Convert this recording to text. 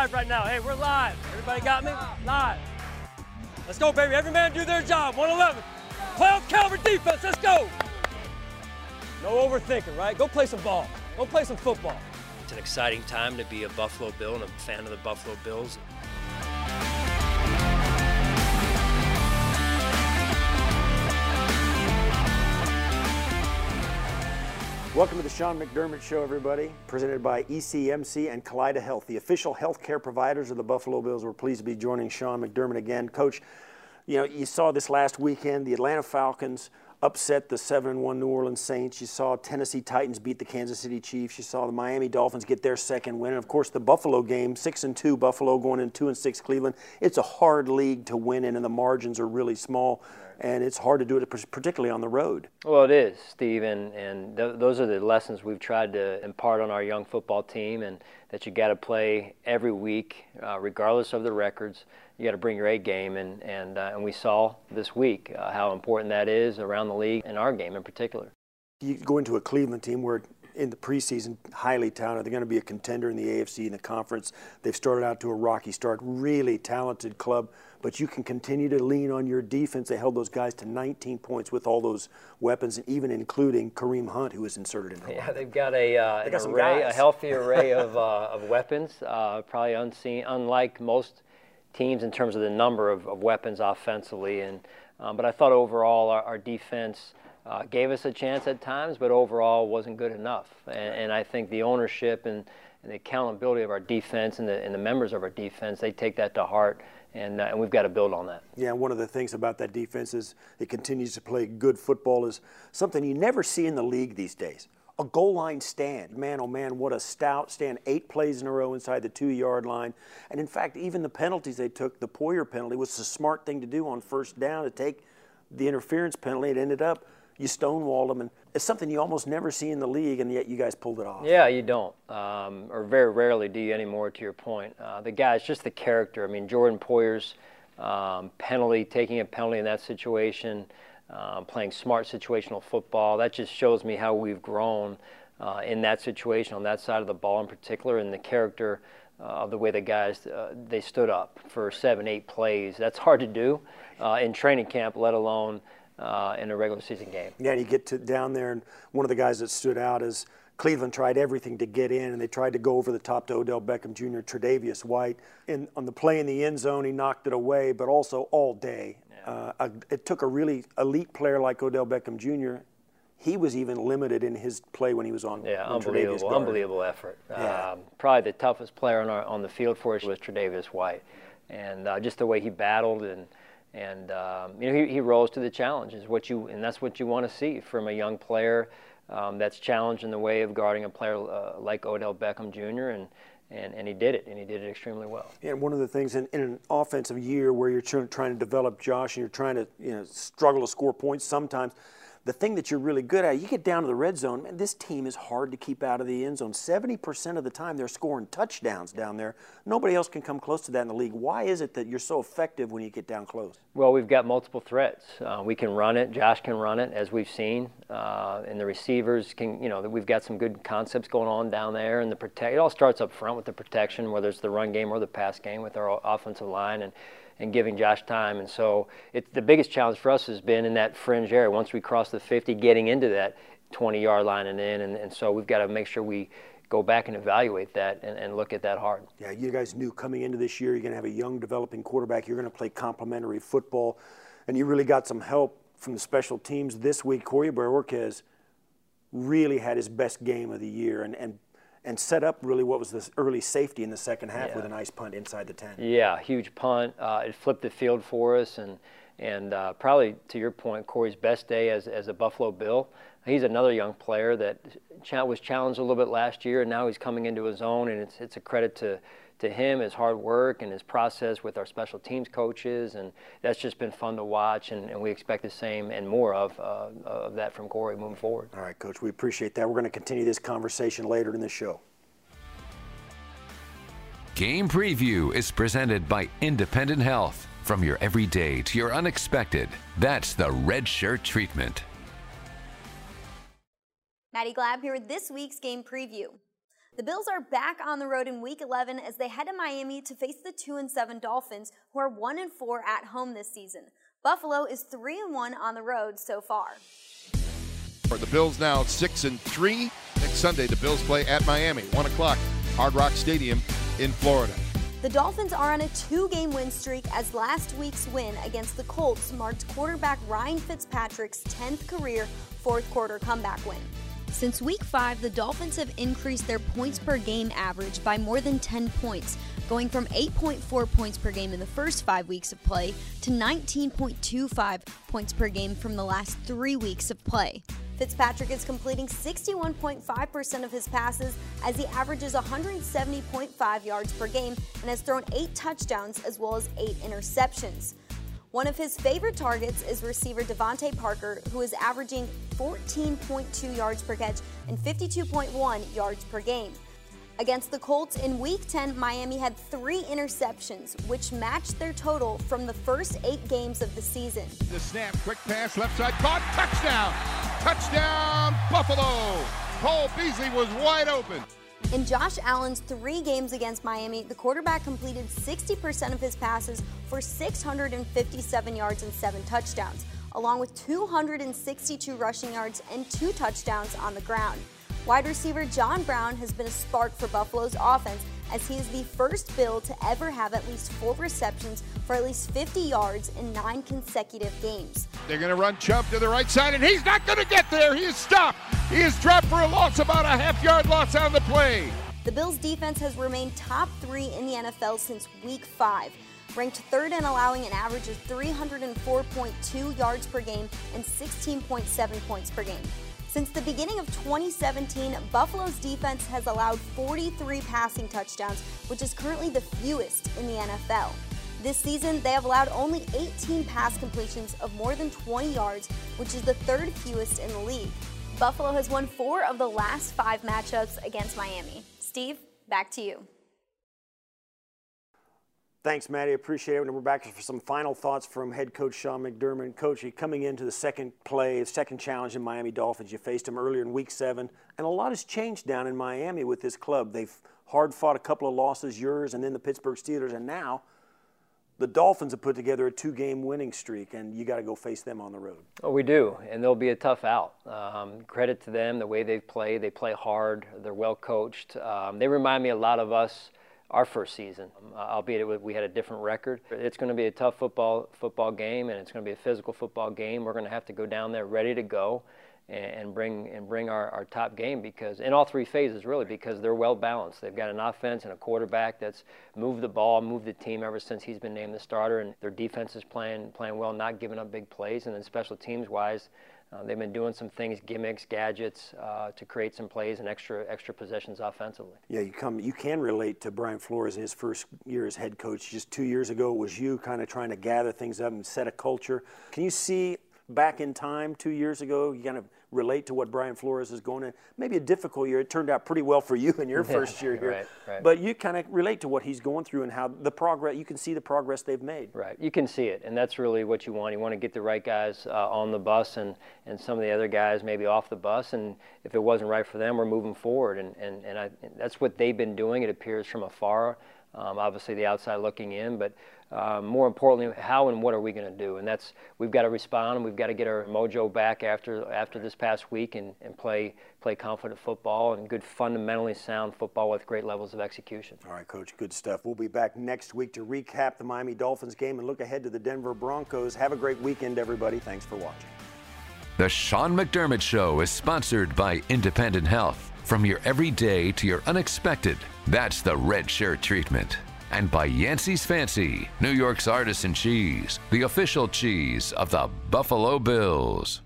live right now. Hey, we're live. Everybody got me? Live. Let's go, baby. Every man do their job. 111. Playoff caliber defense. Let's go. No overthinking, right? Go play some ball. Go play some football. It's an exciting time to be a Buffalo Bill and a fan of the Buffalo Bills. Welcome to the Sean McDermott Show, everybody. Presented by ECMC and Kaleida Health, the official healthcare providers of the Buffalo Bills. We're pleased to be joining Sean McDermott again. Coach, you know, you saw this last weekend, the Atlanta Falcons upset the 7-1 New Orleans Saints. You saw Tennessee Titans beat the Kansas City Chiefs. You saw the Miami Dolphins get their second win. And of course, the Buffalo game, 6 and 2 Buffalo going in 2 and 6 Cleveland. It's a hard league to win in and the margins are really small and it's hard to do it particularly on the road. Well, it is, Steve, and, and th- those are the lessons we've tried to impart on our young football team, and that you got to play every week, uh, regardless of the records. You got to bring your A game, and and uh, and we saw this week uh, how important that is around the league and our game in particular. You go into a Cleveland team where in the preseason, highly talented. They're going to be a contender in the AFC in the conference. They've started out to a rocky start. Really talented club but you can continue to lean on your defense. They held those guys to 19 points with all those weapons, and even including Kareem Hunt, who was inserted in. The Yeah, they've got a uh, got an array, a healthy array of, uh, of weapons. Uh, probably unseen, unlike most teams in terms of the number of, of weapons offensively. And um, but I thought overall our, our defense. Uh, gave us a chance at times, but overall wasn't good enough. And, and I think the ownership and, and, the accountability of our defense and the, and the members of our defense, they take that to heart and, uh, and we've got to build on that. Yeah, one of the things about that defense is it continues to play good football is something you never see in the league these days. A goal line stand. Man, oh man, what a stout stand. Eight plays in a row inside the two yard line. And in fact, even the penalties they took, the Poyer penalty was a smart thing to do on first down to take the interference penalty. It ended up you stonewalled them, and it's something you almost never see in the league, and yet you guys pulled it off. Yeah, you don't, um, or very rarely do you anymore. To your point, uh, the guys, just the character. I mean, Jordan Poyer's um, penalty, taking a penalty in that situation, uh, playing smart situational football. That just shows me how we've grown uh, in that situation on that side of the ball in particular, and the character. Uh, of the way the guys uh, they stood up for seven, eight plays. That's hard to do uh, in training camp, let alone uh, in a regular season game. Yeah, and you get to down there, and one of the guys that stood out is Cleveland tried everything to get in, and they tried to go over the top to Odell Beckham Jr., Tre'Davious White. And on the play in the end zone, he knocked it away, but also all day. Yeah. Uh, it took a really elite player like Odell Beckham Jr. He was even limited in his play when he was on. Yeah, unbelievable, unbelievable effort. Yeah. Um, probably the toughest player on, our, on the field for us was Tre'Davious White, and uh, just the way he battled and – and um, you know he, he rose to the challenge is what you and that's what you want to see from a young player um, that's challenged in the way of guarding a player uh, like Odell Beckham Jr. and and, and he did it, and he did it extremely well. And one of the things in, in an offensive year where you're trying to develop Josh and you're trying to you know struggle to score points sometimes, the thing that you're really good at, you get down to the red zone, man, this team is hard to keep out of the end zone. 70% of the time they're scoring touchdowns down there. Nobody else can come close to that in the league. Why is it that you're so effective when you get down close? Well, we've got multiple threats. Uh, we can run it. Josh can run it, as we've seen. Uh, and the receivers can, you know, we've got some good concepts going on down there. And the protect, it all starts up front with the protection, whether it's the run game or the pass game with our offensive line. And and giving Josh time. And so the biggest challenge for us has been in that fringe area. Once we cross the 50, getting into that 20 yard line and in. And, and so we've got to make sure we go back and evaluate that and, and, look at that hard. Yeah, you guys knew coming into this year you're going to have a young developing quarterback. You're going to play complementary football, and you really got some help from the special teams this week. Corey Bojorquez really had his best game of the year and, and and set up really what was this early safety in the second half yeah. with a nice punt inside the 10. Yeah, huge punt. Uh, it flipped the field for us, and and uh, probably to your point, Corey's best day as, as a Buffalo Bill. He's another young player that was challenged a little bit last year, and now he's coming into his own, and it's it's a credit to to him, his hard work and his process with our special teams coaches, and that's just been fun to watch, and, and we expect the same and more of, uh, of that from Corey moving forward. All right, Coach, we appreciate that. We're going to continue this conversation later in the show. Game Preview is presented by Independent Health. From your everyday to your unexpected, that's the Red Shirt Treatment. Maddy Glab here with this week's Game Preview. The Bills are back on the road in Week 11 as they head to Miami to face the 2 and 7 Dolphins, who are 1 and 4 at home this season. Buffalo is 3 and 1 on the road so far. For the Bills now 6 and 3. Next Sunday, the Bills play at Miami, 1 o'clock, Hard Rock Stadium in Florida. The Dolphins are on a two game win streak as last week's win against the Colts marked quarterback Ryan Fitzpatrick's 10th career fourth quarter comeback win. Since week five, the Dolphins have increased their points per game average by more than 10 points, going from 8.4 points per game in the first five weeks of play to 19.25 points per game from the last three weeks of play. Fitzpatrick is completing 61.5% of his passes as he averages 170.5 yards per game and has thrown eight touchdowns as well as eight interceptions. One of his favorite targets is receiver DeVante Parker, who is averaging 14.2 yards per catch and 52.1 yards per game. Against the Colts in Week 10, Miami had three interceptions, which matched their total from the first eight games of the season. The snap, quick pass, left side, caught, touchdown! Touchdown, Buffalo! Cole Beasley was wide open. In Josh Allen's three games against Miami, the quarterback completed 60% of his passes for 657 yards and seven touchdowns, along with 262 rushing yards and two touchdowns on the ground. Wide receiver John Brown has been a spark for Buffalo's offense as he is the first Bill to ever have at least four receptions for at least 50 yards in nine consecutive games. They're going to run Chubb to the right side, and he's not going to get there. He is stopped. He is dropped for a loss, about a half yard loss on the play. The Bills' defense has remained top three in the NFL since week five. Ranked third in allowing an average of 304.2 yards per game and 16.7 points per game. Since the beginning of 2017, Buffalo's defense has allowed 43 passing touchdowns, which is currently the fewest in the NFL. This season, they have allowed only 18 pass completions of more than 20 yards, which is the third fewest in the league. Buffalo has won four of the last five matchups against Miami. Steve, back to you. Thanks, Maddy. Appreciate it. And we're back for some final thoughts from head coach Sean McDermott. Coach, coming into the second play, the second challenge in Miami Dolphins. You faced them earlier in week seven, and a lot has changed down in Miami with this club. They've hard fought a couple of losses, yours and then the Pittsburgh Steelers, and now the Dolphins have put together a two game winning streak, and you got to go face them on the road. Oh, we do, and they'll be a tough out. Um, credit to them, the way they've played. They play hard, they're well coached. Um, they remind me a lot of us our first season, um, albeit it, we had a different record. It's going to be a tough football football game, and it's going to be a physical football game. We're going to have to go down there ready to go, and, and bring and bring our, our top game because in all three phases really because they're well balanced. They've got an offense and a quarterback that's moved the ball, moved the team ever since he's been named the starter, and their defense is playing playing well, not giving up big plays, and then special teams wise. Uh, they've been doing some things, gimmicks, gadgets, uh, to create some plays and extra extra possessions offensively. Yeah, you come, you can relate to Brian Flores in his first year as head coach. Just two years ago, it was you kind of trying to gather things up and set a culture. Can you see back in time, two years ago, you kind of relate to what Brian Flores is going to. Maybe a difficult year. It turned out pretty well for you in your first year here. Right, right. But you kind of relate to what he's going through and how the progress. You can see the progress they've made. Right. You can see it, and that's really what you want. You want to get the right guys uh, on the bus, and and some of the other guys maybe off the bus. And if it wasn't right for them, we're moving forward. And and and I, that's what they've been doing. It appears from afar. Um, obviously, the outside looking in, but uh, more importantly, how and what are we going to do? And that's we've got to respond and we've got to get our mojo back after after this past week and, and play play confident football and good fundamentally sound football with great levels of execution. All right, coach, good stuff. We'll be back next week to recap the Miami Dolphins game and look ahead to the Denver Broncos. Have a great weekend, everybody. Thanks for watching. The Sean McDermott Show is sponsored by Independent Health. From your everyday to your unexpected, that's the red shirt treatment. And by Yancey's Fancy, New York's artisan cheese, the official cheese of the Buffalo Bills.